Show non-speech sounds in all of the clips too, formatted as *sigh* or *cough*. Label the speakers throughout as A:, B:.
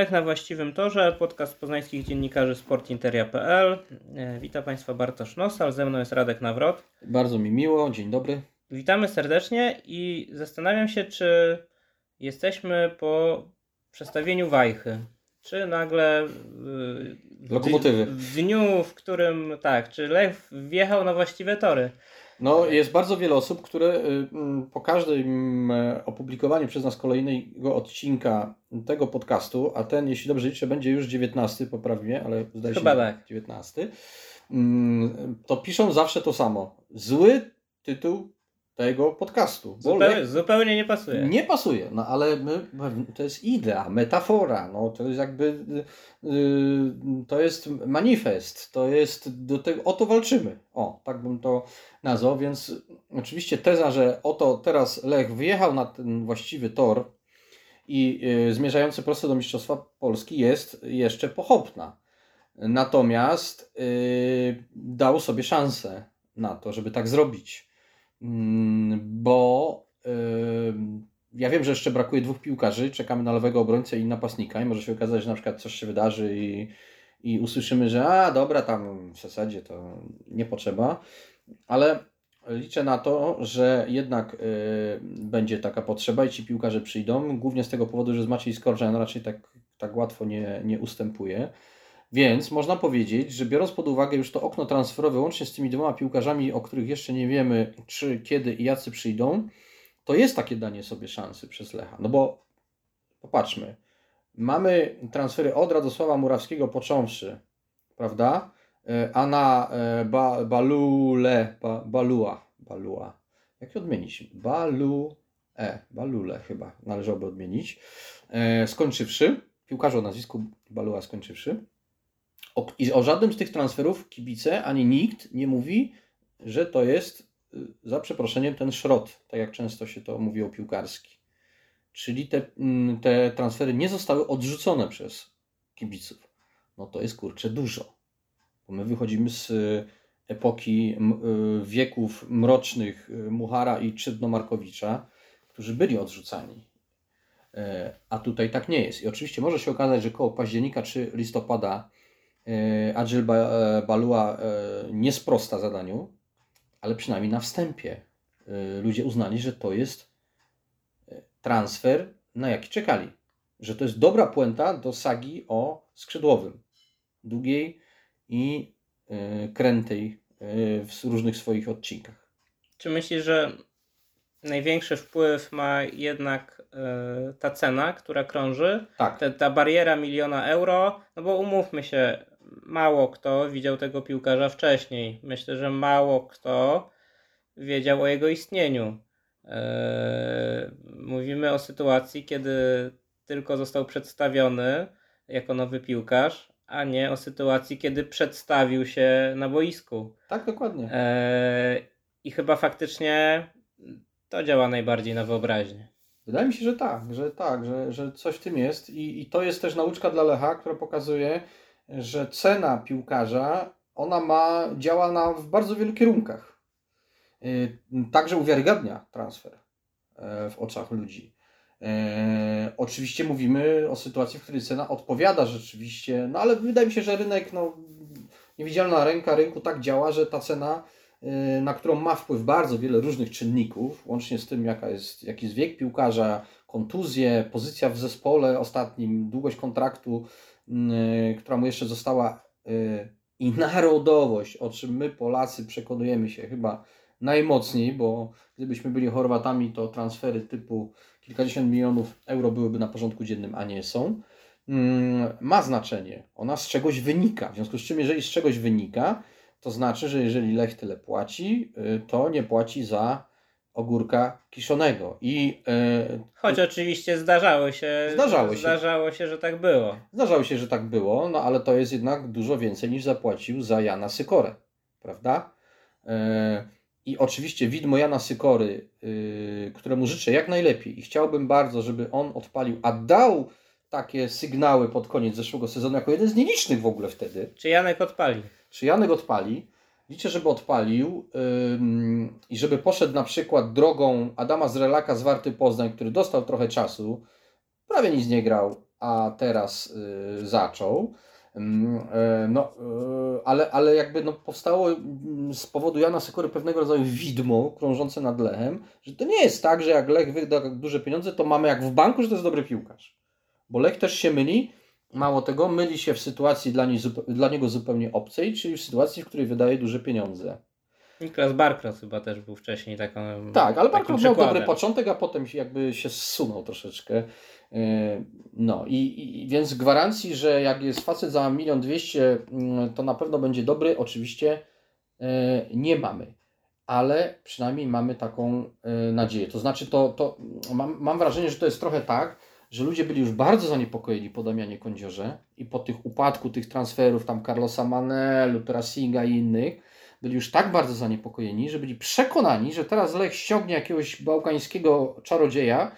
A: Lech na właściwym torze, podcast poznańskich dziennikarzy sportinteria.pl. E, Witam Państwa Bartosz Nosal, ze mną jest Radek Nawrot.
B: Bardzo mi miło, dzień dobry.
A: Witamy serdecznie i zastanawiam się, czy jesteśmy po przestawieniu wajchy. Czy nagle yy, w
B: Lokomotywy.
A: w dniu, w którym tak, czy Lech wjechał na właściwe tory?
B: No, jest bardzo wiele osób, które y, mm, po każdym e, opublikowaniu przez nas kolejnego odcinka tego podcastu, a ten, jeśli dobrze liczę, będzie już 19, popraw mnie, ale zdaje się
A: Chyba tak.
B: 19, mm, to piszą zawsze to samo. Zły tytuł tego podcastu.
A: Zupełnie, zupełnie nie pasuje.
B: Nie pasuje, no ale my, to jest idea, metafora, no to jest jakby, y, y, to jest manifest, to jest, do tego, o to walczymy, o, tak bym to nazwał, więc oczywiście teza, że oto teraz Lech wyjechał na ten właściwy tor i y, zmierzający prosto do Mistrzostwa Polski jest jeszcze pochopna. Natomiast y, dał sobie szansę na to, żeby tak zrobić. Mm, bo ja wiem, że jeszcze brakuje dwóch piłkarzy, czekamy na lewego obrońcę i napastnika i może się okazać, że na przykład coś się wydarzy i, i usłyszymy, że a dobra, tam w zasadzie to nie potrzeba, ale liczę na to, że jednak y, będzie taka potrzeba i ci piłkarze przyjdą, głównie z tego powodu, że z Maciej Skorżan raczej tak, tak łatwo nie, nie ustępuje. Więc można powiedzieć, że biorąc pod uwagę już to okno transferowe, łącznie z tymi dwoma piłkarzami, o których jeszcze nie wiemy, czy, kiedy i jacy przyjdą, to jest takie danie sobie szansy przez Lecha. No bo popatrzmy, mamy transfery od Radosława Murawskiego począwszy, prawda? E, A na e, ba, Balule, ba, Balua, Balua, jak odmienić? Balu, e, Balule chyba należałoby odmienić. E, skończywszy, piłkarzu o nazwisku Balua skończywszy, o, I o żadnym z tych transferów kibice ani nikt nie mówi, że to jest y, za przeproszeniem ten szrot, tak jak często się to mówi o piłkarski. Czyli te, mm, te transfery nie zostały odrzucone przez kibiców. No to jest kurczę dużo. Bo my wychodzimy z y, epoki y, wieków mrocznych Muchara i Czydnomarkowicza, którzy byli odrzucani. E, A tutaj tak nie jest. I oczywiście może się okazać, że koło października czy listopada e, Adjel Ba- e, Balua e, nie sprosta zadaniu, ale przynajmniej na wstępie e, ludzie uznali, że to jest e, transfer, na jaki czekali. Że to jest dobra puenta do sagi o skrzydłowym. Długiej i e, krętej w różnych swoich odcinkach.
A: Czy myślisz, że największy wpływ ma jednak ta cena, która krąży?
B: Tak,
A: Ta, ta bariera miliona euro? No bo umówmy się, mało kto widział tego piłkarza wcześniej. Myślę, że mało kto wiedział o jego istnieniu. E, mówimy o sytuacji, kiedy tylko został przedstawiony jako nowy piłkarz, a nie o sytuacji, kiedy przedstawił się na boisku.
B: tak dokładnie.
A: E, I chyba faktycznie to działa najbardziej na wyobraźnię.
B: Wydaje mi się, że tak, że tak, że, że coś w tym jest I, i to jest też nauczka dla Lecha, która pokazuje, że cena piłkarza, ona ma, działa na, w bardzo wielu kierunkach. Yy, Także uwiarygadnia transfer e, w oczach ludzi. E, Oczywiście mówimy o sytuacji, w której cena odpowiada rzeczywiście, no ale wydaje mi się, że rynek, no, niewidzialna ręka rynku tak działa, że ta cena y, na którą ma wpływ bardzo wiele różnych czynników, łącznie z tym, jaka jest, jaki jest wiek piłkarza, kontuzje, pozycja w zespole ostatnim, długość kontraktu, y, która mu jeszcze została y, i narodowość, o czym my Polacy przekonujemy się chyba najmocniej, bo gdybyśmy byli Chorwatami, to transfery typu kilkadziesiąt milionów euro byłyby na porządku dziennym, a nie są. Mm, Ma znaczenie. Ona z czegoś wynika. W związku z czym, jeżeli z czegoś wynika, to znaczy, że jeżeli Lech tyle płaci, y, to nie płaci za ogórka kiszonego. I y,
A: Choć oczywiście zdarzało się,
B: Zdarzało się.
A: zdarzało się, że tak było.
B: zdarzało się, że tak było, no ale to jest jednak dużo więcej niż zapłacił za Jana Sykorę, prawda? Y, I oczywiście widmo Jana Sykory, y, któremu życzę jak najlepiej i chciałbym bardzo, żeby on odpalił, a dał takie sygnały pod koniec zeszłego sezonu, jako jeden z nielicznych w ogóle wtedy,
A: Czy Janek odpali?
B: czy Janek odpali. Liczę, żeby odpalił i żeby poszedł na przykład drogą Adama Zrelaka z Warty Poznań, który dostał trochę czasu, prawie nic nie grał, a teraz y, zaczął. E, No, e, ale, ale jakby no powstało mm, z powodu Jana Sekury pewnego rodzaju widmo krążące nad Lechem, że to nie jest tak, że jak Lech wyda duże pieniądze, to mamy jak w banku, że to jest dobry piłkarz. Bo Lech też się myli, mało tego, myli się w sytuacji dla, niej, dla niego zupełnie obcej, czyli w sytuacji, w której wydaje duże pieniądze.
A: Niklas Barkros chyba też był wcześniej taką.
B: Tak, ale Barkov miał dobry początek, a potem jakby się zsunął troszeczkę. Yy, No i, i więc gwarancji, że jak jest facet za milion dwieście, mm, to na pewno będzie dobry, oczywiście yy, nie mamy. Ale przynajmniej mamy taką yy, nadzieję. To znaczy, to, to mam, mam wrażenie, że to jest trochę tak, że ludzie byli już bardzo zaniepokojeni po Damianie Kądziorze i po tych upadku tych transferów, tam Carlosa Manelu, Trasinga i innych, byli już tak bardzo zaniepokojeni, że byli przekonani, że teraz Lech ściągnie jakiegoś bałkańskiego czarodzieja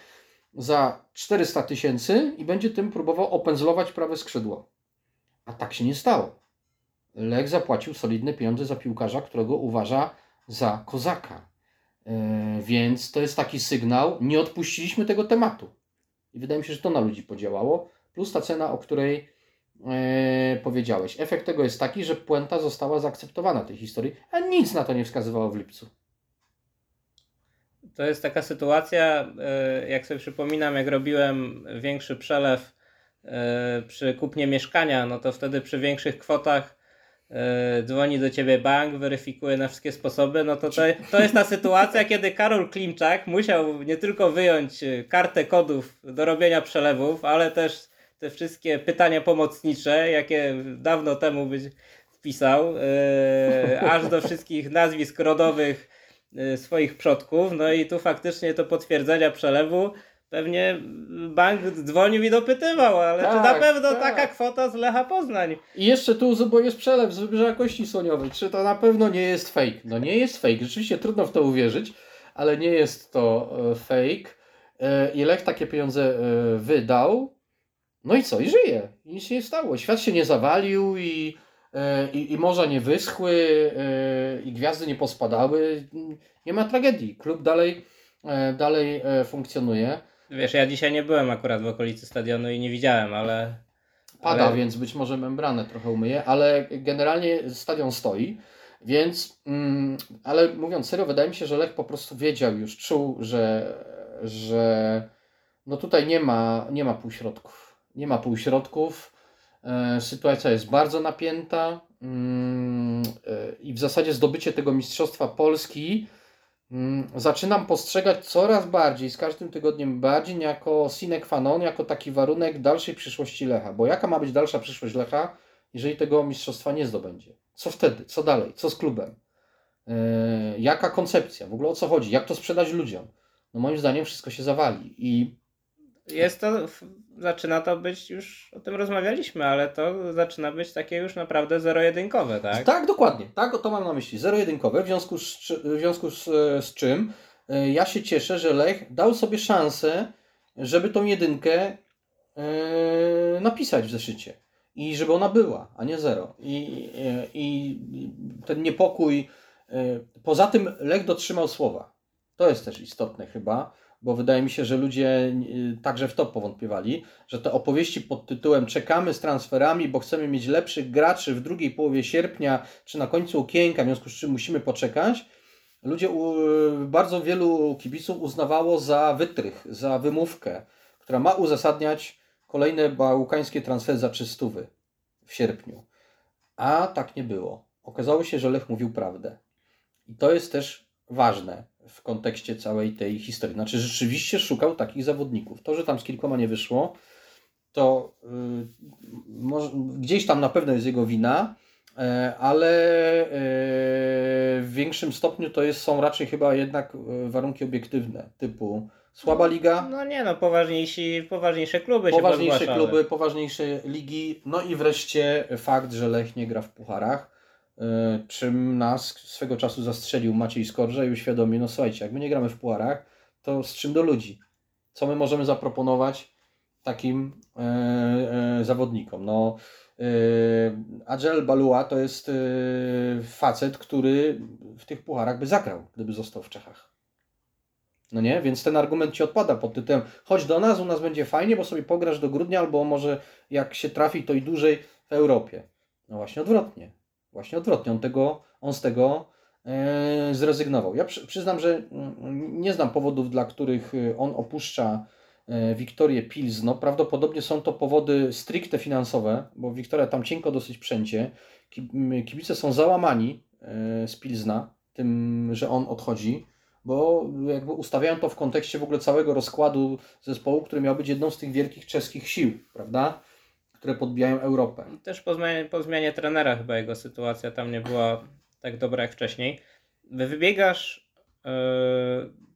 B: za 400 tysięcy i będzie tym próbował opędzlować prawe skrzydło. A tak się nie stało. Lech zapłacił solidne pieniądze za piłkarza, którego uważa za kozaka. Yy, więc to jest taki sygnał, nie odpuściliśmy tego tematu. I wydaje mi się, że to na ludzi podziałało. Plus ta cena, o której e, powiedziałeś. Efekt tego jest taki, że puenta została zaakceptowana tej historii, a nic na to nie wskazywało w lipcu.
A: To jest taka sytuacja, e, jak sobie przypominam, jak robiłem większy przelew e, przy kupnie mieszkania, no to wtedy przy większych kwotach dzwoni do ciebie bank, weryfikuje na wszystkie sposoby, no to to, to jest ta sytuacja, kiedy Karol Klimczak musiał nie tylko wyjąć e, kartę kodów do robienia przelewów, ale też te wszystkie pytania pomocnicze, jakie dawno temu byś wpisał, e, aż do wszystkich nazwisk rodowych swoich przodków. No i tu faktycznie to potwierdzenia przelewu. Pewnie bank dzwonił i dopytywał, ale czy na
B: Tak,
A: pewno
B: tak.
A: taka kwota z Lecha Poznań?
B: I jeszcze tu, jest przelew z wybrzeża Kości Słoniowej. Czy to na pewno nie jest fake? No nie jest fake. Rzeczywiście trudno w to uwierzyć, ale nie jest to e, fake. E, I Lech takie pieniądze e, wydał. No i co? I żyje. I nic się nie stało. Świat się nie zawalił i, i, i morza nie wyschły i gwiazdy nie pospadały. Nie ma tragedii. Klub dalej, dalej funkcjonuje.
A: Wiesz, ja dzisiaj nie byłem akurat w okolicy stadionu i nie widziałem, ale
B: Pada,
A: Ale-
B: więc być może membranę trochę umyje, ale generalnie stadion stoi. Więc, mm, ale mówiąc serio, wydaje mi się, że Lech po prostu wiedział już, czuł, że, że no tutaj nie ma, nie ma półśrodków. Nie ma półśrodków. E, sytuacja jest bardzo napięta mm, e, i w zasadzie zdobycie tego Mistrzostwa Polski zaczynam postrzegać coraz bardziej, z każdym tygodniem bardziej jako sine qua non, jako taki warunek dalszej przyszłości Lecha. Bo jaka ma być dalsza przyszłość Lecha, jeżeli tego mistrzostwa nie zdobędzie? Co wtedy? Co dalej? Co z klubem? Yy, jaka koncepcja? W ogóle o co chodzi? Jak to sprzedać ludziom? No moim zdaniem wszystko się zawali. I
A: jest to, zaczyna to być już, o tym rozmawialiśmy, ale to zaczyna być takie już naprawdę zero-jedynkowe, tak?
B: Tak, dokładnie. Tak, to mam na myśli. Zero-jedynkowe, w związku z, w związku z, z czym e, ja się cieszę, że Lech dał sobie szansę, żeby tą jedynkę e, napisać w zeszycie. I żeby ona była, a nie zero. I, e, i ten niepokój. e, Poza tym Lech dotrzymał słowa. To jest też istotne chyba, bo wydaje mi się, że ludzie e, także w to powątpiewali, że te opowieści pod tytułem Czekamy z transferami, bo chcemy mieć lepszych graczy w drugiej połowie sierpnia czy na końcu okienka, w związku z czym musimy poczekać. Ludzie, bardzo wielu kibiców uznawało za wytrych, za wymówkę, która ma uzasadniać kolejne bałkańskie transfery za czystówy w sierpniu. A tak nie było. Okazało się, że Lech mówił prawdę. I to jest też ważne w kontekście całej tej historii. Znaczy, rzeczywiście szukał takich zawodników. To, że tam z kilkoma nie wyszło, to y, może, gdzieś tam na pewno jest jego wina, e, ale e, w większym stopniu to jest, są raczej chyba jednak e, warunki obiektywne, typu słaba liga,
A: No nie no, poważniejsi, poważniejsze kluby
B: poważniejsze
A: się podgłaszały.
B: kluby, poważniejsze ligi, no i wreszcie fakt, że Lech nie gra w pucharach, czym nas swego czasu zastrzelił Maciej Skorża i uświadomił, no słuchajcie, jak my nie gramy w pucharach, to z czym do ludzi? Co my możemy zaproponować takim e, e, zawodnikom? No, e, Balua to jest e, facet, który w tych pucharach by zagrał, gdyby został w Czechach. No nie? Więc ten argument ci odpada pod tytułem chodź do nas, u nas będzie fajnie, bo sobie pograsz do grudnia, albo może jak się trafi, to i dłużej w Europie. No właśnie odwrotnie. Właśnie odwrotnie. On, tego, on z tego e, zrezygnował. Ja przy, przyznam, że mm, nie znam powodów, dla których e, on opuszcza e, Wiktorię Pilzno. Prawdopodobnie są to powody stricte finansowe, bo Wiktoria tam cienko dosyć przęcie. Kibice są załamani e, z Pilzna tym, że on odchodzi bo jakby ustawiają to w kontekście w ogóle całego rozkładu zespołu, który miał być jedną z tych wielkich czeskich sił, prawda? Które podbijają Europę.
A: Też po zmianie, po zmianie trenera chyba jego sytuacja tam nie była tak dobra jak wcześniej. Wybiegasz yy,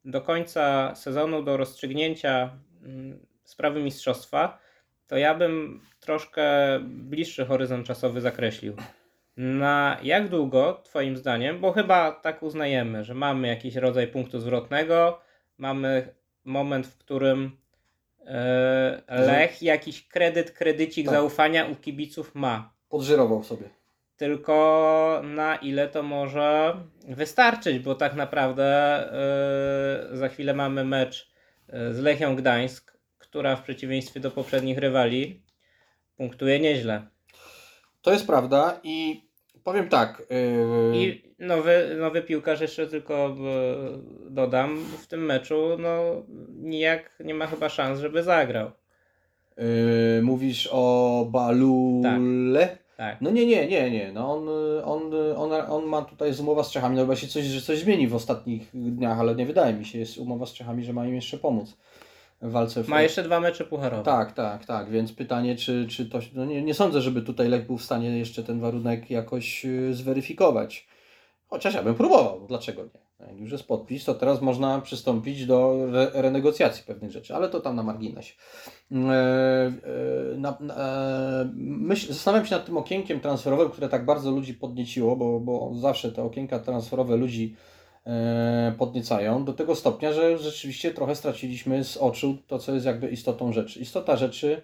A: do końca sezonu, do rozstrzygnięcia yy, sprawy mistrzostwa, to ja bym troszkę bliższy horyzont czasowy zakreślił. Na jak długo, Twoim zdaniem, bo chyba tak uznajemy, że mamy jakiś rodzaj punktu zwrotnego, mamy moment, w którym Lech jakiś kredyt, kredycik tak. zaufania u kibiców ma.
B: Podżyrował sobie.
A: Tylko na ile to może wystarczyć, bo tak naprawdę e, za chwilę mamy mecz e, z Lechią Gdańsk, która w przeciwieństwie do poprzednich rywali punktuje nieźle.
B: To jest prawda i Powiem tak.
A: Yy... I nowy, nowy piłkarz, jeszcze tylko dodam, w tym meczu no nijak nie ma chyba szans, żeby zagrał.
B: Yy, mówisz o Balule?
A: Tak. tak.
B: No nie, nie, nie, nie. No on, on, on, on ma tutaj z umowa z Czechami. No chyba się coś, że coś zmieni w ostatnich dniach, ale nie wydaje mi się, jest umowa z Czechami, że ma im jeszcze pomóc walce. W...
A: Ma jeszcze dwa mecze pucharowe.
B: Tak, tak, tak. Więc pytanie, czy, czy to. No nie, nie sądzę, żeby tutaj Lech był w stanie jeszcze ten warunek jakoś y, zweryfikować. Chociaż ja bym próbował, dlaczego nie? Jak już jest podpis, to teraz można przystąpić do re renegocjacji pewnych rzeczy, ale to tam na marginesie. E, e, na, e, myśl, zastanawiam się nad tym okienkiem transferowym, które tak bardzo ludzi podnieciło, bo, bo zawsze te okienka transferowe ludzi podniecają do tego stopnia, że rzeczywiście trochę straciliśmy z oczu to, co jest jakby istotą rzeczy. Istota rzeczy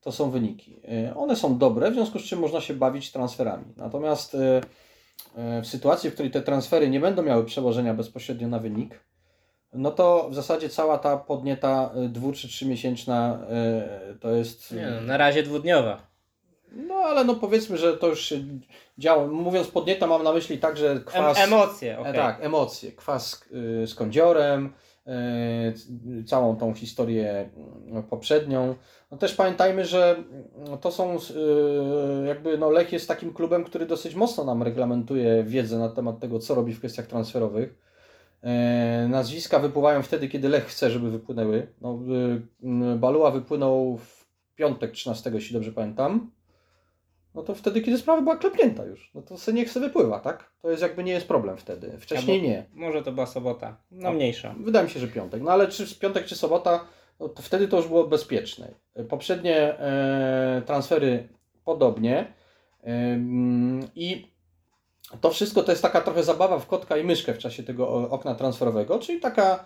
B: to są wyniki. E, one są dobre, w związku z czym można się bawić transferami. Natomiast e, w sytuacji, w której te transfery nie będą miały przełożenia bezpośrednio na wynik, no to w zasadzie cała ta podnieta dwu czy trzymiesięczna to jest.
A: Nie, no, na razie dwudniowa.
B: No ale no powiedzmy, że to już się działo. Mówiąc podnieta mam na myśli także kwas...
A: Em emocje, okay.
B: e, Tak, emocje. Kwas y, z kądziorem, y, całą tą historię y, poprzednią. No też pamiętajmy, że to są y, jakby no Lech jest takim klubem, który dosyć mocno nam reglamentuje wiedzę na temat tego, co robi w kwestiach transferowych. E, nazwiska wypływają wtedy, kiedy Lech chce, żeby wypłynęły. No, y, Balua wypłynął w piątek 13, jeśli dobrze pamiętam no to wtedy, kiedy sprawa była klepnięta już, no to se niech sobie wypływa, tak? To jest jakby nie jest problem wtedy. Wcześniej Albo nie.
A: Może to była sobota, no, no mniejsza.
B: Wydaje mi się, że piątek. No ale czy piątek, czy sobota, no to wtedy to już było bezpieczne. Poprzednie e, transfery podobnie. E, I to wszystko to jest taka trochę zabawa w kotka i myszkę w czasie tego okna transferowego, czyli taka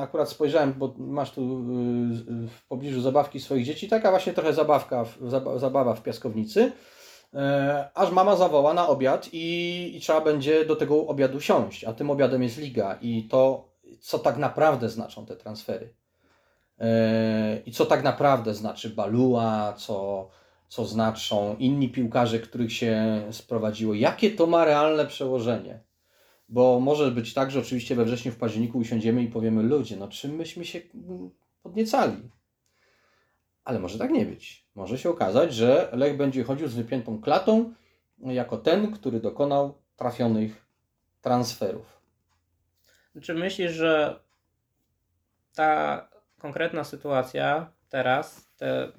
B: akurat spojrzałem, bo masz tu y, w pobliżu zabawki swoich dzieci, taka właśnie trochę zabawka, zabawa w piaskownicy. E, aż mama zawoła na obiad i, i trzeba będzie do tego obiadu siąść, a tym obiadem jest liga i to, co tak naprawdę znaczą te transfery. E, I co tak naprawdę znaczy Balua, co, co znaczą inni piłkarze, których się sprowadziło, jakie to ma realne przełożenie. Bo może być tak, że oczywiście we wrześniu, w październiku usiądziemy i powiemy, ludzie, no czym myśmy się podniecali? Ale może tak nie być. Może się okazać, że Lech będzie chodził z wypiętą klatą jako ten, który dokonał trafionych transferów.
A: Czy myślisz, że ta konkretna sytuacja teraz, te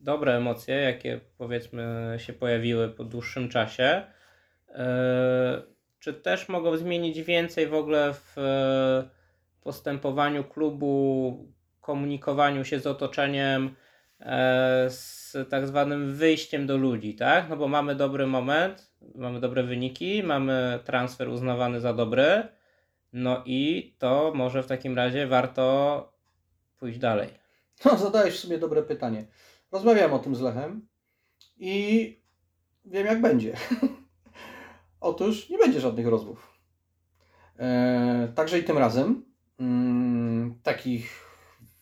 A: dobre emocje, jakie powiedzmy się pojawiły po dłuższym czasie, yy czy też mogą zmienić więcej w ogóle w e, postępowaniu klubu, komunikowaniu się z otoczeniem, e, z tak zwanym wyjściem do ludzi, tak? No bo mamy dobry moment, mamy dobre wyniki, mamy transfer uznawany za dobry, no i to może w takim razie warto pójść dalej.
B: No, zadajesz w sumie dobre pytanie. Rozmawiałem o tym z Lechem i wiem jak będzie. *laughs* Otóż nie będzie żadnych rozmów. E, także i tym razem mm, takich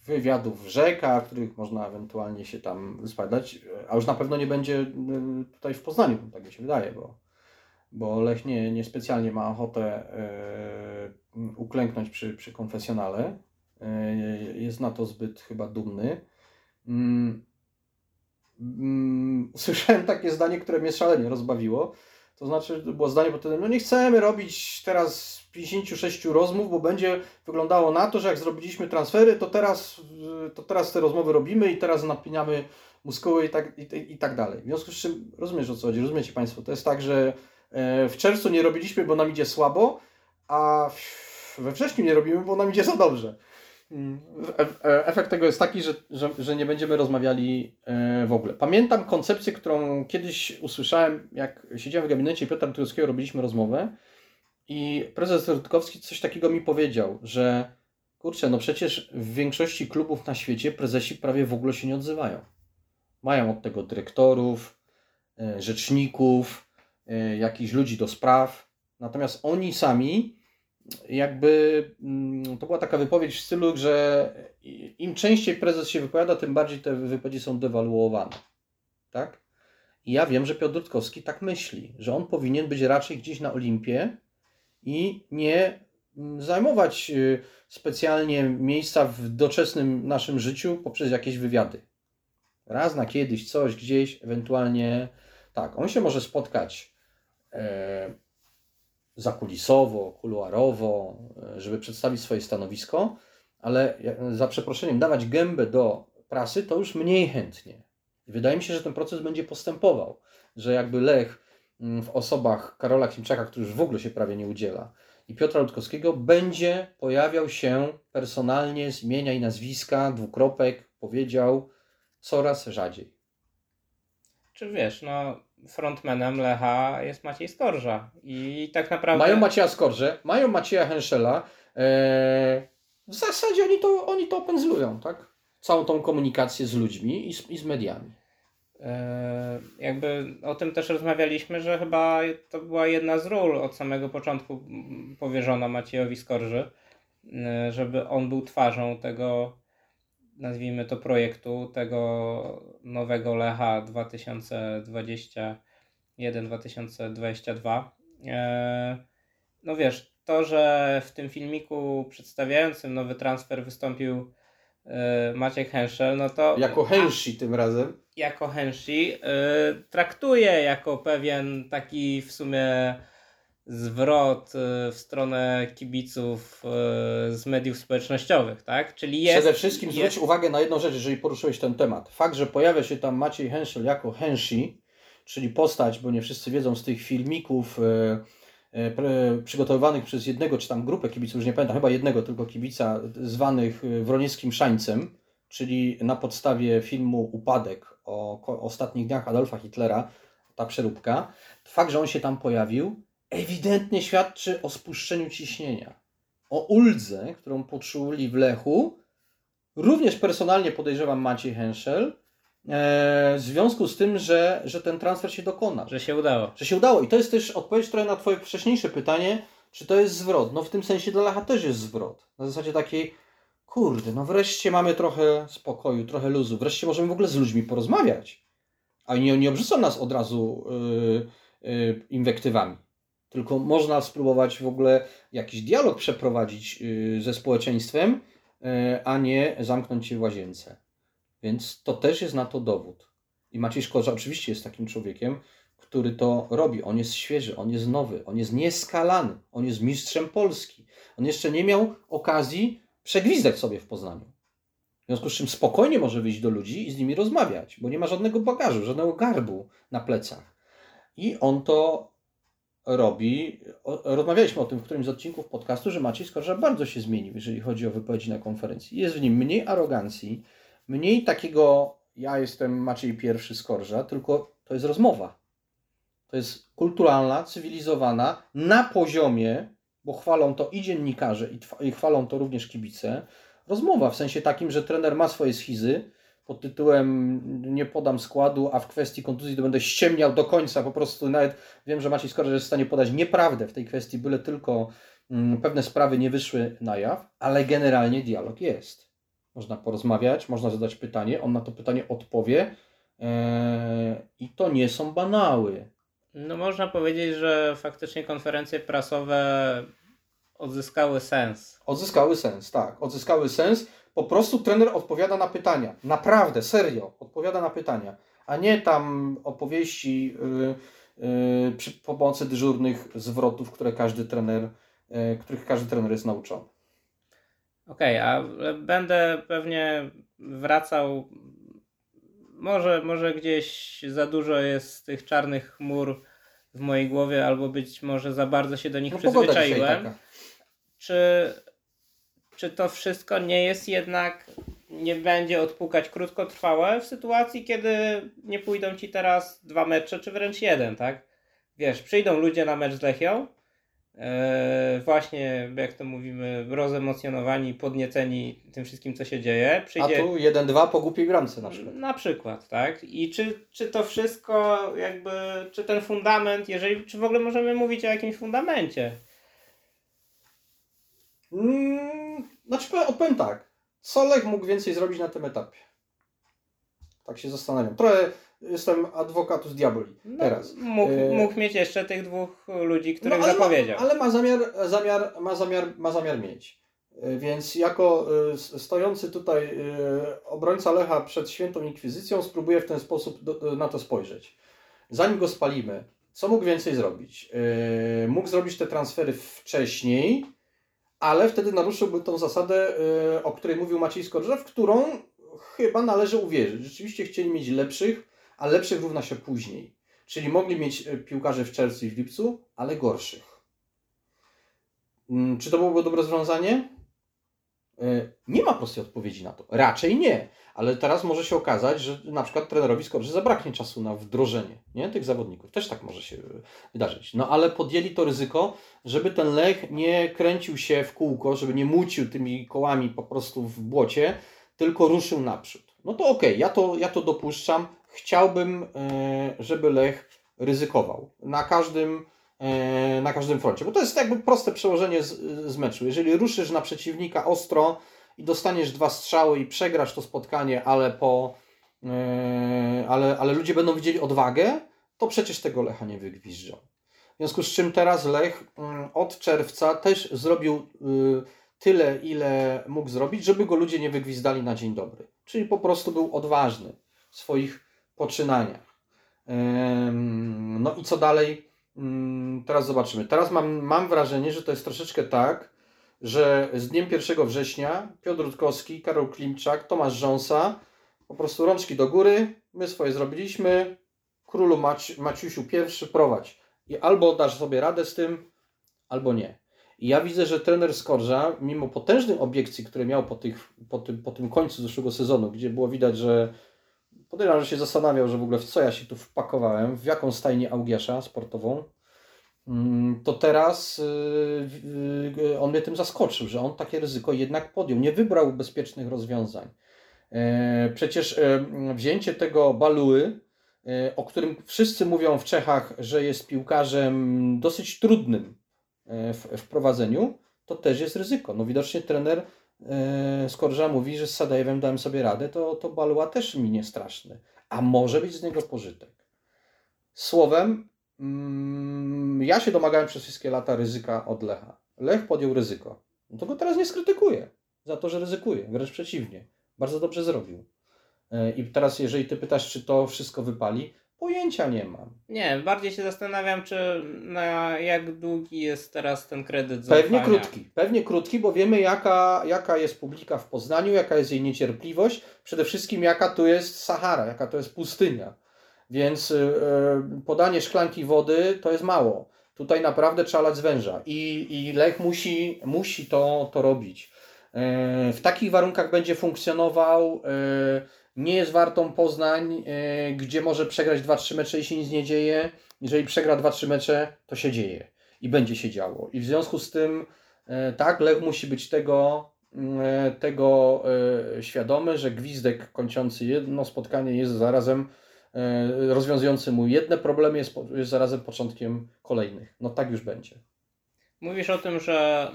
B: wywiadów rzeka, których można ewentualnie się tam spadać, a już na pewno nie będzie y, tutaj w Poznaniu, tak mi się wydaje, bo, bo Lech nie, niespecjalnie ma ochotę y, uklęknąć przy, przy konfesjonale. Y, jest na to zbyt chyba dumny. Mm, mm, *laughs* Słyszałem takie zdanie, które mnie szalenie rozbawiło. To znaczy, było zdanie pod tytułem, no nie chcemy robić teraz 56 rozmów, bo będzie wyglądało na to, że jak zrobiliśmy transfery, to teraz, to teraz te rozmowy robimy i teraz napinamy muskuły i tak, i, i tak dalej. W związku z czym, rozumiesz o co chodzi, rozumiecie Państwo, to jest tak, że e, w czerwcu nie robiliśmy, bo nam idzie słabo, a we wrześniu nie robimy, bo nam idzie za dobrze. Mm, e, e, efekt tego jest taki, że, że, że nie będziemy rozmawiali w ogóle. Pamiętam koncepcję, którą kiedyś usłyszałem, jak siedziałem w gabinecie Piotra Turskiego, robiliśmy rozmowę i prezes Rutkowski coś takiego mi powiedział, że kurczę, no przecież w większości klubów na świecie prezesi prawie w ogóle się nie odzywają. Mają od tego dyrektorów, e, rzeczników, e, jakichś ludzi do spraw. Natomiast oni sami, jakby mm, to była taka wypowiedź w stylu, że im częściej prezes się wypowiada, tym bardziej te wypowiedzi są dewaluowane. Tak? I ja wiem, że Piotr Rutkowski tak myśli, że on powinien być raczej gdzieś na Olimpie, i nie mm, zajmować y, specjalnie miejsca w doczesnym naszym życiu poprzez jakieś wywiady. Raz na kiedyś, coś gdzieś, ewentualnie tak, on się może spotkać e, zakulisowo, kuluarowo, e, żeby przedstawić swoje stanowisko, ale za przeproszeniem, dawać gębę do prasy, to już mniej chętnie. Wydaje mi się, że ten proces będzie postępował, że jakby Lech Mm, w osobach Karola Klimczaka, który już w ogóle się prawie nie udziela, i Piotra Ludkowskiego będzie pojawiał się personalnie z imienia i nazwiska, dwukropek, powiedział, coraz rzadziej.
A: Czy wiesz, no frontmanem Lecha jest Maciej Skorża i tak naprawdę...
B: Mają Macieja Skorżę, mają Macieja Henschela, eee, w zasadzie oni to, oni to opędzlują, tak? Całą tą komunikację z ludźmi i z, i z mediami.
A: E, jakby o tym też rozmawialiśmy, że chyba to była jedna z ról od samego początku powierzona Maciejowi Skorży, e, żeby on był twarzą tego, nazwijmy to projektu, tego nowego Lecha 2021-2022. E, no wiesz, to, że w tym filmiku przedstawiającym nowy transfer wystąpił Maciek Henschel, no to...
B: Jako Henshi tym razem
A: jako Henshi yy, traktuje jako pewien taki w sumie zwrot yy, w stronę kibiców yy, z mediów społecznościowych, tak?
B: Czyli jest, Przede wszystkim jest... zwróć uwagę na jedną rzecz, jeżeli poruszyłeś ten temat. Fakt, że pojawia się tam Maciej Henschel jako Henshi, czyli postać, bo nie wszyscy wiedzą z tych filmików przygotowywanych przez jednego czy tam grupę kibiców, już nie pamiętam, chyba jednego tylko kibica, zwanych Wronieckim Szańcem, czyli na podstawie filmu Upadek o ostatnich dniach Adolfa Hitlera, ta przeróbka, fakt, że on się tam pojawił, ewidentnie świadczy o spuszczeniu ciśnienia. O uldze, którą poczuli w Lechu, również personalnie podejrzewam Maciej Henschel, e, w związku z tym, że, że ten transfer się dokona.
A: Że się udało.
B: Że się udało. I to jest też odpowiedź trochę na Twoje wcześniejsze pytanie, czy to jest zwrot. No w tym sensie dla Lecha też jest zwrot. Na zasadzie takiej, kurde, no wreszcie mamy trochę spokoju, trochę luzu, wreszcie możemy w ogóle z ludźmi porozmawiać. A nie, nie obrzucą nas od razu yy, yy, inwektywami. Tylko można spróbować w ogóle jakiś dialog przeprowadzić yy, ze społeczeństwem, yy, a nie zamknąć się w łazience. Więc to też jest na to dowód. I Maciej Szkorza oczywiście jest takim człowiekiem, który to robi. On jest świeży, on jest nowy, on jest nieskalany, on jest mistrzem Polski. On jeszcze nie miał okazji przegwizdać sobie w Poznaniu. W związku z czym spokojnie może wyjść do ludzi i z nimi rozmawiać, bo nie ma żadnego bagażu, żadnego garbu na plecach. I on to robi. Rozmawialiśmy o tym w którymś z odcinków podcastu, że Maciej Skorża bardzo się zmienił, jeżeli chodzi o wypowiedzi na konferencji. Jest w nim mniej arogancji, mniej takiego ja jestem Maciej pierwszy Skorża, tylko to jest rozmowa. To jest kulturalna, cywilizowana, na poziomie bo chwalą to i dziennikarze, i, chwalą to również kibice, rozmowa w sensie takim, że trener ma swoje schizy pod tytułem nie podam składu, a w kwestii kontuzji to będę ściemniał do końca, po prostu nawet wiem, że Maciej Skorża jest w stanie podać nieprawdę w tej kwestii, byle tylko mm, pewne sprawy nie wyszły na jaw, ale generalnie dialog jest. Można porozmawiać, można zadać pytanie, on na to pytanie odpowie e, i to nie są banały.
A: No można powiedzieć, że faktycznie konferencje prasowe odzyskały sens.
B: Odzyskały sens, tak, odzyskały sens. Po prostu trener odpowiada na pytania. Naprawdę, serio, odpowiada na pytania, a nie tam opowieści yy, yy, przy pomocy dyżurnych zwrotów, które każdy trener, yy, których każdy trener jest nauczony.
A: Okej, okay, a będę pewnie wracał. Może, może gdzieś za dużo jest tych czarnych chmur w mojej głowie, albo być może za bardzo się do nich no, przyzwyczaiłem. Czy, czy to wszystko nie jest jednak, nie będzie odpukać krótkotrwałe w sytuacji, kiedy nie pójdą ci teraz dwa mecze, czy wręcz jeden, tak? Wiesz, przyjdą ludzie na mecz z Lechią, E, właśnie, jak to mówimy, rozemocjonowani, podnieceni tym wszystkim, co się dzieje.
B: Przyjdzie... A tu 1-2 po głupiej bramce na przykład.
A: Na przykład, tak. I czy, czy to wszystko jakby, czy ten fundament, jeżeli, czy w ogóle możemy mówić o jakimś fundamencie?
B: Hmm, znaczy odpowiem tak. Co Lech mógł więcej zrobić na tym etapie? Tak się zastanawiam. Trochę jestem adwokatus diaboli no, teraz.
A: Mógł, e, mógł mieć jeszcze tych dwóch ludzi, których no, ale zapowiedział.
B: Ma, ale ma zamiar, zamiar, ma, zamiar, ma zamiar mieć. E, więc jako e, stojący tutaj obrońca Lecha przed świętą inkwizycją spróbuję w ten sposób na to spojrzeć. Zanim go spalimy, co mógł więcej zrobić? Mógł zrobić te transfery wcześniej, ale wtedy naruszyłby tą zasadę, o której mówił Maciej Skorża, w którą chyba należy uwierzyć. Rzeczywiście chcieli mieć lepszych, a lepszych równa się później. Czyli mogli mieć e, piłkarzy w czerwcu i w lipcu, ale gorszych. Mm, czy to byłoby dobre rozwiązanie? E, nie ma prostej odpowiedzi na to. Raczej nie. Ale teraz może się okazać, że na przykład trenerowi Skorży zabraknie czasu na wdrożenie nie? tych zawodników. Też tak może się wydarzyć. No ale podjęli to ryzyko, żeby ten Lech nie kręcił się w kółko, żeby nie mucił tymi kołami po prostu w błocie, tylko ruszył naprzód. No to okej, okay, ja, to, ja to dopuszczam chciałbym, e, żeby Lech ryzykował na każdym, e, na każdym froncie. Bo to jest jakby proste przełożenie z, z meczu. Jeżeli ruszysz na przeciwnika ostro i dostaniesz dwa strzały i przegrasz to spotkanie, ale po e, ale, ale ludzie będą widzieli odwagę, to przecież tego Lecha nie wygwiżdżą. W związku z czym teraz Lech mm, od czerwca też zrobił y, tyle, ile mógł zrobić, żeby go ludzie nie wygwizdali na dzień dobry. Czyli po prostu był odważny w swoich poczynaniach. No i co dalej? Teraz zobaczymy. Teraz mam, mam wrażenie, że to jest troszeczkę tak, że z dniem 1 września Piotr Rutkowski, Karol Klimczak, Tomasz Rząsa po prostu rączki do góry, my swoje zrobiliśmy, królu Maci Maciusiu pierwszy prowadź. I albo dasz sobie radę z tym, albo nie. I ja widzę, że trener Skorża, mimo potężnych obiekcji, które miał po, tych, po, tym, po tym końcu zeszłego sezonu, gdzie było widać, że Podejrzewam, że się zastanawiał, że w ogóle w co ja się tu wpakowałem, w jaką stajnię Augiasza sportową. Mm, to teraz y, y, on mnie tym zaskoczył, że on takie ryzyko jednak podjął. Nie wybrał bezpiecznych rozwiązań. E, przecież e, wzięcie tego Baluły, e, o którym wszyscy mówią w Czechach, że jest piłkarzem dosyć trudnym w wprowadzeniu, to też jest ryzyko. No widocznie trener Skorża mówi, że z Sadajewem dałem sobie radę, to, to Balua też mi nie straszny. A może być z niego pożytek. Słowem, mm, ja się domagałem przez wszystkie lata ryzyka od Lecha. Lech podjął ryzyko. No to go teraz nie skrytykuję za to, że ryzykuje. Wręcz przeciwnie. Bardzo dobrze zrobił. E, I teraz, jeżeli ty pytasz, czy to wszystko wypali, Pojęcia nie mam.
A: Nie, bardziej się zastanawiam, czy na jak długi jest teraz ten kredyt
B: zaufania. Pewnie krótki. Pewnie krótki, bo wiemy jaka, jaka jest publika w Poznaniu, jaka jest jej niecierpliwość. Przede wszystkim jaka tu jest Sahara, jaka to jest pustynia. Więc yy, podanie szklanki wody to jest mało. Tutaj naprawdę trzeba lać z węża. I, i Lech musi, musi to, to robić. Yy, w takich warunkach będzie funkcjonował. Yy, nie jest wartą Poznań, e, gdzie może przegrać 2-3 mecze i się nic nie dzieje. Jeżeli przegra 2-3 mecze, to się dzieje i będzie się działo. I w związku z tym, e, tak, Lech musi być tego, mm, e, tego świadomy, że gwizdek kończący jedno spotkanie jest zarazem rozwiązujący mu jedne problemy, jest, jest zarazem początkiem kolejnych. No tak już będzie.
A: Mówisz o tym, że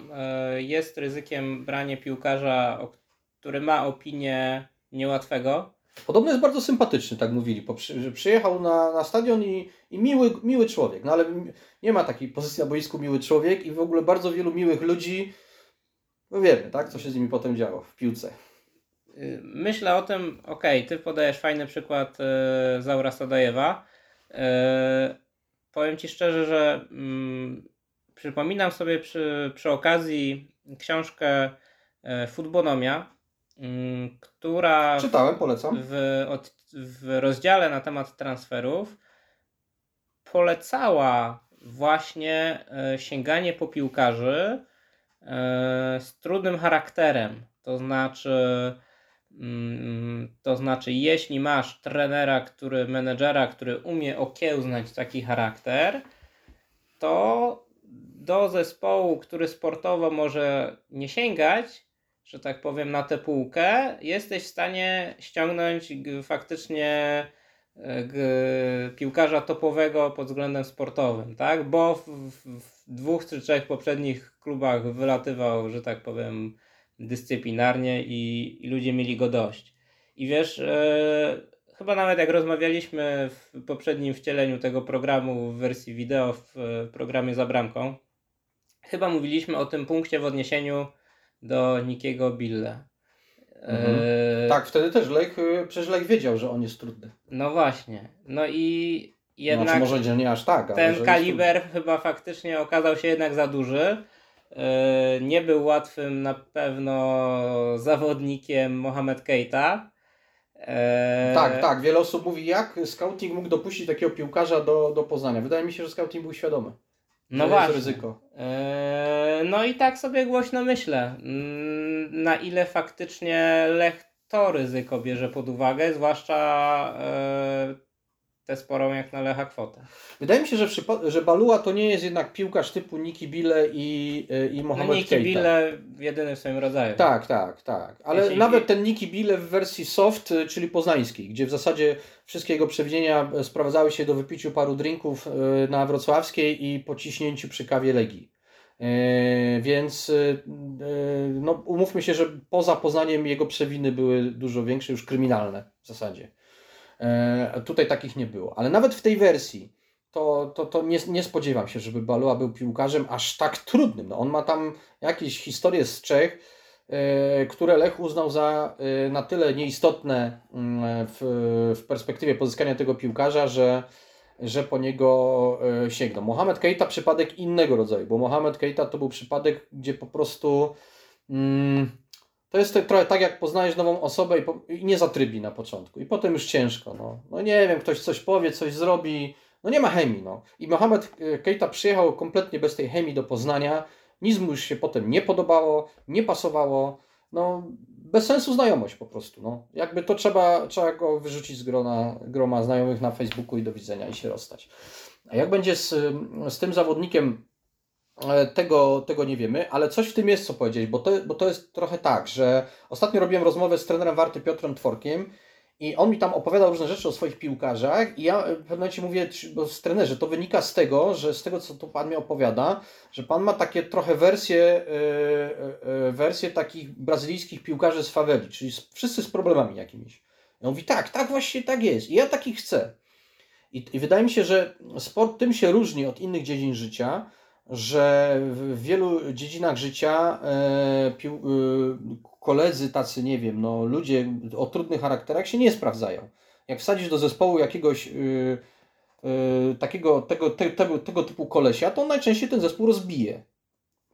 A: jest ryzykiem branie piłkarza, który ma opinię niełatwego.
B: Podobno jest bardzo sympatyczny, tak mówili, że przyjechał na, na stadion i, i miły, miły człowiek. No ale nie ma takiej pozycji na boisku miły człowiek i w ogóle bardzo wielu miłych ludzi. No wiemy, tak, co się z nimi potem działo w piłce.
A: Y, Myślę o tym, okej, ty podajesz fajny przykład e, Zaura Sadajewa. E, powiem ci szczerze, że mm, przypominam sobie przy, przy okazji książkę e, Futbonomia, która
B: Czytałem, polecam.
A: w, od, w rozdziale na temat transferów polecała właśnie e, sięganie po piłkarzy e, z trudnym charakterem. To znaczy, mm, to znaczy, jeśli masz trenera, który, menedżera, który umie okiełznać taki charakter, to do zespołu, który sportowo może nie sięgać, że tak powiem, na tę półkę, jesteś w stanie ściągnąć faktycznie e, piłkarza topowego pod względem sportowym, tak? Bo w, w, w dwóch czy trzech poprzednich klubach wylatywał, że tak powiem, dyscyplinarnie i, i ludzie mieli go dość. I wiesz, e, chyba nawet jak rozmawialiśmy w poprzednim wcieleniu tego programu w wersji wideo w e, programie za bramką, chyba mówiliśmy o tym punkcie w odniesieniu do Nikiego Billa.
B: Mhm.
A: E,
B: Tak, wtedy też Lech, y, przecież Lech wiedział, że on jest trudny.
A: No właśnie. No i jednak
B: Znaczy, może że nie aż tak,
A: ten kaliber chyba faktycznie okazał się jednak za duży. E, Nie był łatwym na pewno zawodnikiem Mohamed Keita. E,
B: trudny. Tak, tak. Wiele osób mówi, jak scouting mógł dopuścić takiego piłkarza do, do Poznania. Wydaje mi się, że scouting był świadomy.
A: No
B: że
A: właśnie.
B: Jest ryzyko.
A: E, No i tak sobie głośno myślę, mm, na ile faktycznie Lech to ryzyko bierze pod uwagę, zwłaszcza e, tę sporą jak na Lecha kwotę.
B: Wydaje mi się, że, przypa- że Balua to nie jest jednak piłkarz typu Niki Bille i, y, i
A: No
B: Mohamed
A: Niki
B: Keita.
A: Bille jedyny w swoim rodzaju.
B: Tak, tak, tak. Ale
A: Jeśli-
B: nawet ten Niki Bille w wersji soft, y, czyli poznańskiej, gdzie w zasadzie wszystkie jego przewidzenia e, sprowadzały się do wypiciu paru drinków y, na Wrocławskiej i pociśnięciu przy kawie Legii. E, Więc y, y, no, umówmy się, że poza Poznaniem jego przewiny były dużo większe, już kryminalne w zasadzie. E, Tutaj takich nie było. Ale nawet w tej wersji to, to, to nie, nie spodziewam się, żeby Balua był piłkarzem aż tak trudnym. No, on ma tam jakieś historie z Czech, e, które Lech uznał za e, na tyle nieistotne mm, w, w perspektywie pozyskania tego piłkarza, że, że po niego e, sięgną. Mohamed Keita przypadek innego rodzaju, bo Mohamed Keita to był przypadek, gdzie po prostu mm, to jest trochę tak, jak poznajesz nową osobę i, po, i nie zatrybi na początku. I potem już ciężko. No. no nie wiem, ktoś coś powie, coś zrobi. No nie ma chemii. No. I Mohamed e, Keita przyjechał kompletnie bez tej chemii do Poznania. Nic mu już się potem nie podobało, nie pasowało. No, bez sensu znajomość po prostu. No. Jakby to trzeba, trzeba go wyrzucić z grona, groma znajomych na Facebooku i do widzenia i się rozstać. A jak będzie z, z tym zawodnikiem, tego, tego nie wiemy, ale coś w tym jest, co powiedzieć, bo to, bo to jest trochę tak, że ostatnio robiłem rozmowę z trenerem Warty Piotrem Tworkiem i on mi tam opowiadał różne rzeczy o swoich piłkarzach i ja w pewnym momencie mówię, bo z trenerze, to wynika z tego, że z tego, co tu Pan mi opowiada, że Pan ma takie trochę wersje, yy, yy, wersje takich brazylijskich piłkarzy z faweli, czyli z, wszyscy z problemami jakimiś. I on mówi, tak, tak właśnie tak jest i ja takich chcę. I, I wydaje mi się, że sport tym się różni od innych dziedzin życia, że w wielu dziedzinach życia e, pił, e, koledzy tacy, nie wiem, no, ludzie o trudnych charakterach się nie sprawdzają. Jak wsadzisz do zespołu jakiegoś e, e, takiego, tego, te, tego, tego typu kolesia, to on najczęściej ten zespół rozbije.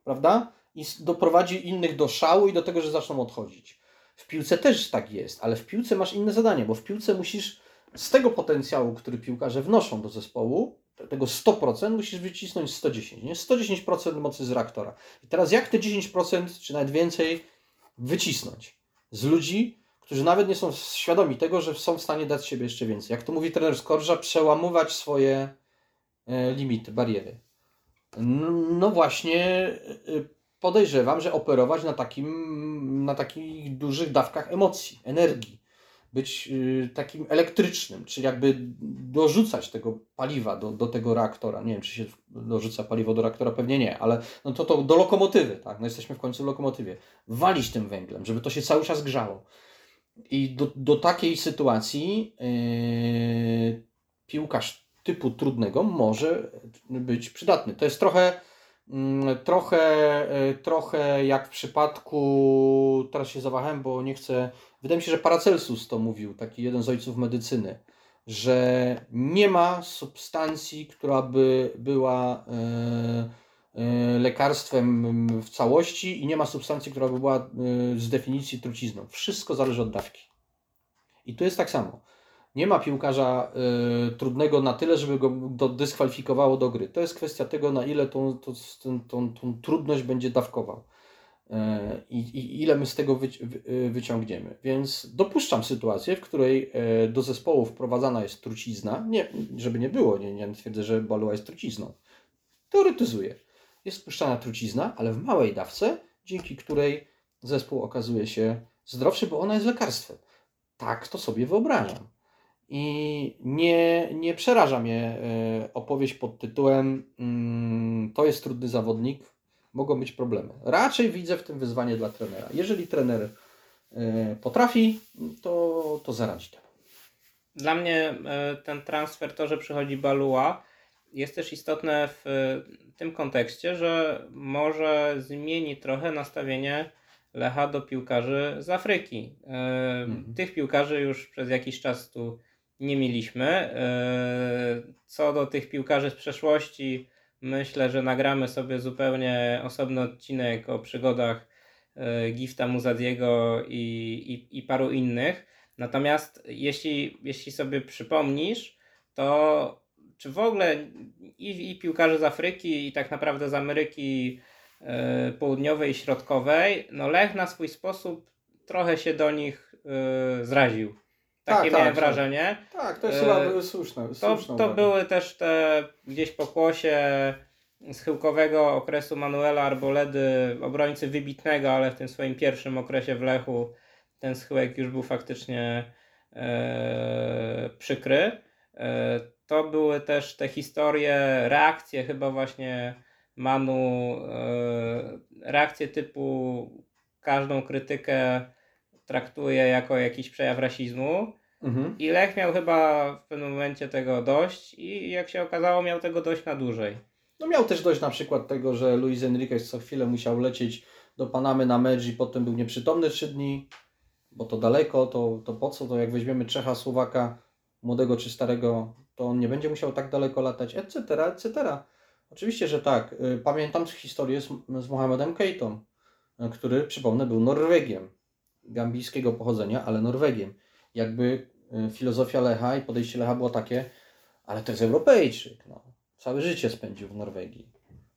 B: Prawda? I doprowadzi innych do szału i do tego, że zaczną odchodzić. W piłce też tak jest, ale w piłce masz inne zadanie, bo w piłce musisz z tego potencjału, który piłkarze wnoszą do zespołu, te- tego 100% musisz wycisnąć 110, nie? 110% mocy z reaktora. I teraz jak te 10% czy nawet więcej wycisnąć z ludzi, którzy nawet nie są świadomi tego, że są w stanie dać siebie jeszcze więcej. Jak to mówi trener Skorża, przełamować swoje e, limity, bariery. No, właśnie e, podejrzewam, że operować na, takim, na takich dużych dawkach emocji, energii. Być y, takim elektrycznym, czyli jakby dorzucać tego paliwa do, do tego reaktora. Nie wiem, czy się dorzuca paliwo do reaktora, pewnie nie, ale no to, to do lokomotywy, tak? No jesteśmy w końcu w lokomotywie. Walić tym węglem, żeby to się cały czas grzało. I do, do takiej sytuacji yy, piłkarz typu trudnego może być przydatny. To jest trochę trochę, e, trochę jak w przypadku, teraz się zawahałem, bo nie chcę, wydaje mi się, że Paracelsus to mówił, taki jeden z ojców medycyny, że nie ma substancji, która by była e, e, lekarstwem w całości i nie ma substancji, która by była z definicji trucizną. Wszystko zależy od dawki. I tu jest tak samo nie ma piłkarza y, trudnego na tyle, żeby go do, dyskwalifikowało do gry. To jest kwestia tego, na ile tą, tą, tą, tą trudność będzie dawkował. Y, I, ile my z tego wy, wy, wyciągniemy. Więc dopuszczam sytuację, w której y, do zespołu wprowadzana jest trucizna. Nie, żeby nie było, nie, nie twierdzę, że Balua jest trucizną. Teoretyzuję. Jest wpuszczana trucizna, ale w małej dawce, dzięki której zespół okazuje się zdrowszy, bo ona jest lekarstwem. Tak to sobie wyobrażam. I nie, nie przeraża mnie e, opowieść pod tytułem mm, To jest trudny zawodnik, mogą być problemy. Raczej widzę w tym wyzwanie dla trenera. Jeżeli trener e, potrafi, to, to zaradzi temu.
A: Dla mnie e, ten transfer, to, że przychodzi Balua, jest też istotne w tym kontekście, że może zmieni trochę nastawienie Lecha do piłkarzy z Afryki. Mhm. Tych piłkarzy już przez jakiś czas tu nie mieliśmy. E, co do tych piłkarzy z przeszłości, myślę, że nagramy sobie zupełnie osobny odcinek o przygodach e, Gifta Muzadiego i, i, i paru innych. Natomiast jeśli, jeśli sobie przypomnisz, to czy w ogóle i, i piłkarze z Afryki, i tak naprawdę z Ameryki e, Południowej i Środkowej, no Lech na swój sposób trochę się do nich zraził. Takie tak, miałem tak, wrażenie.
B: Tak, to jest chyba e, słuszne.
A: To, to były też te gdzieś pokłosie schyłkowego okresu Manuela Arboledy, obrońcy wybitnego, ale w tym swoim pierwszym okresie w Lechu ten schyłek już był faktycznie e, przykry. E, to były też te historie, reakcje chyba właśnie Manu, e, reakcje typu każdą krytykę traktuje jako jakiś przejaw rasizmu. Mhm. I Lech miał chyba w pewnym momencie tego dość i jak się okazało miał tego dość na dłużej.
B: No miał też dość na przykład tego, że Luis Enriquez co chwilę musiał lecieć do Panamy na mecz i potem był nieprzytomny trzy dni, bo to daleko, to, to po co, to jak weźmiemy Czecha, Słowaka, młodego czy starego, to on nie będzie musiał tak daleko latać, etc., etc. Oczywiście, że tak. Y, pamiętam historię z, z Mohamedem Keitą, y, który, przypomnę, był Norwegiem gambijskiego pochodzenia, ale Norwegiem. Jakby y, filozofia Lecha i podejście Lecha było takie, ale to jest Europejczyk. No. Całe życie spędził w Norwegii,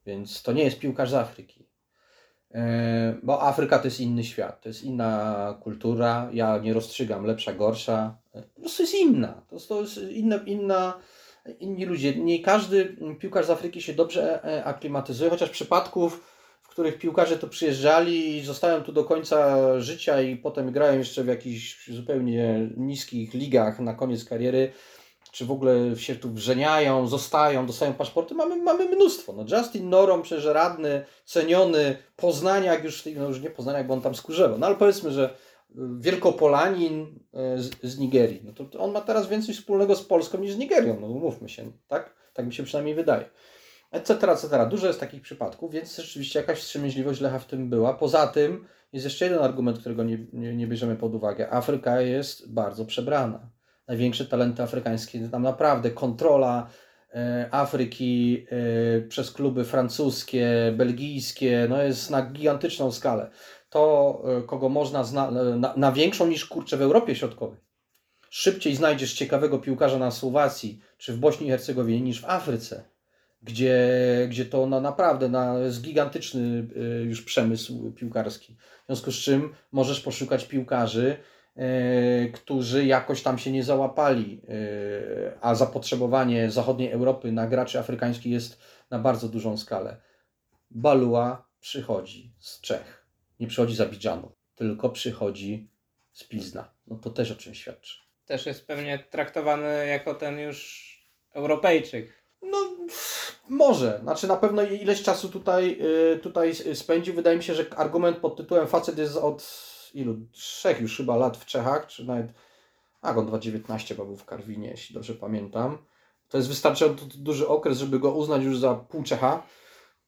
B: więc to nie jest piłkarz z Afryki. E, bo Afryka to jest inny świat, to jest inna kultura. Ja nie rozstrzygam lepsza, gorsza. E, po prostu jest inna. To jest, to jest inna, inna, inni ludzie. Nie każdy piłkarz z Afryki się dobrze e, aklimatyzuje, chociaż przypadków których piłkarze tu przyjeżdżali i zostają tu do końca życia i potem grają jeszcze w jakichś zupełnie niskich ligach na koniec kariery, czy w ogóle się tu wrzeniają, zostają, dostają paszporty, mamy, mamy mnóstwo. No Justin Norom, przecież radny, ceniony, Poznaniak już, no już nie Poznaniak, bo on tam skurzewał, no ale powiedzmy, że Wielkopolanin e, z, z Nigerii, no to on ma teraz więcej wspólnego z Polską niż z Nigerią, no umówmy się, tak? Tak mi się przynajmniej wydaje etc., etc. Dużo jest takich przypadków, więc rzeczywiście jakaś wstrzemięźliwość Lecha w tym była. Poza tym jest jeszcze jeden argument, którego nie, nie, nie bierzemy pod uwagę. Afryka jest bardzo przebrana. Największe talenty afrykańskie, tam naprawdę kontrola e, Afryki e, przez kluby francuskie, belgijskie, no jest na gigantyczną skalę. To, e, kogo można zna, na, na większą niż kurczę w Europie Środkowej. Szybciej znajdziesz ciekawego piłkarza na Słowacji czy w Bośni i Hercegowinie niż w Afryce gdzie, gdzie to na, naprawdę na, jest gigantyczny y, już przemysł piłkarski. W związku z czym możesz poszukać piłkarzy, y, którzy jakoś tam się nie załapali, y, a zapotrzebowanie zachodniej Europy na graczy afrykańskich jest na bardzo dużą skalę. Balua przychodzi z Czech. Nie przychodzi z Abidżanu, tylko przychodzi z Pilzna, no to też o czymś świadczy.
A: Też jest pewnie traktowany jako ten już Europejczyk.
B: No, może. Znaczy na pewno ileś czasu tutaj, y, tutaj spędził. Wydaje mi się, że argument pod tytułem facet jest od ilu? Trzech już chyba lat w Czechach, czy nawet a on 2,19 chyba był w Karwinie, jeśli dobrze pamiętam. To jest wystarczająco duży okres, żeby go uznać już za pół Czecha.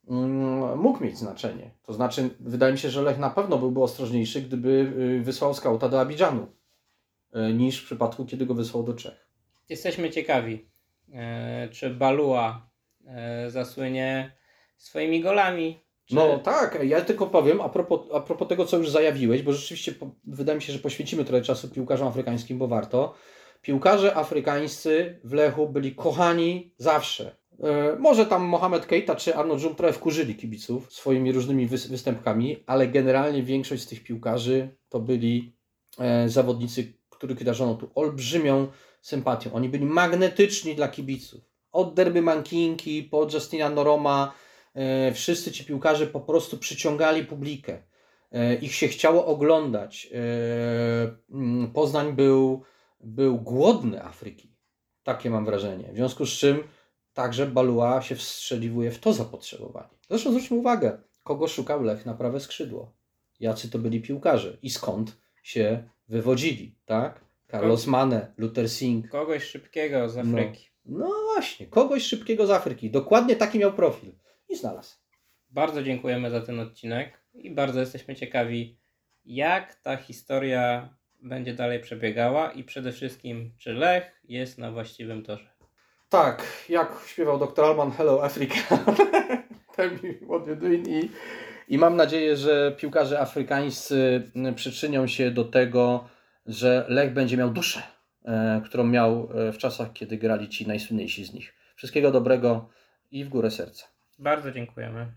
B: Mm, Mógł mieć znaczenie. To znaczy, wydaje mi się, że Lech na pewno byłby ostrożniejszy, gdyby y, wysłał skauta do Abidżanu, y, niż w przypadku, kiedy go wysłał do Czech.
A: Jesteśmy ciekawi, czy Balua zasłynie swoimi golami. Czy...
B: No tak, ja tylko powiem a propos, a propos tego, co już zajawiłeś, bo rzeczywiście po, wydaje mi się, że poświęcimy trochę czasu piłkarzom afrykańskim, bo warto. Piłkarze afrykańscy w Lechu byli kochani zawsze. E, może tam Mohamed Keita czy Arnold Jum trochę wkurzyli kibiców swoimi różnymi wys- występkami, ale generalnie większość z tych piłkarzy to byli e, zawodnicy, których darzono tu olbrzymią sympatią. Oni byli magnetyczni dla kibiców. Od Derby Mankinki po Justina Noroma, e, wszyscy ci piłkarze po prostu przyciągali publikę. E, ich się chciało oglądać. E, mm, Poznań był, był głodny Afryki. Takie mam wrażenie. W związku z czym także Balua się wstrzeliwuje w to zapotrzebowanie. Zresztą zwróćmy uwagę, kogo szukał Lech na prawe skrzydło. Jacy to byli piłkarze i skąd się wywodzili, tak? Carlos Mane, Luther Singh.
A: Kogoś szybkiego z Afryki.
B: No właśnie, kogoś szybkiego z Afryki. Dokładnie taki miał profil. I znalazł.
A: Bardzo dziękujemy za ten odcinek i bardzo jesteśmy ciekawi, jak ta historia będzie dalej przebiegała i przede wszystkim, czy Lech jest na właściwym torze.
B: Tak, jak śpiewał dr Alman Hello Africa. *laughs* Tell me what you're doing. I, I mam nadzieję, że piłkarze afrykańscy przyczynią się do tego, że Lech będzie miał duszę, którą miał e, w czasach, kiedy grali ci najsłynniejsi z nich. Wszystkiego dobrego i w górę serca.
A: Bardzo dziękujemy.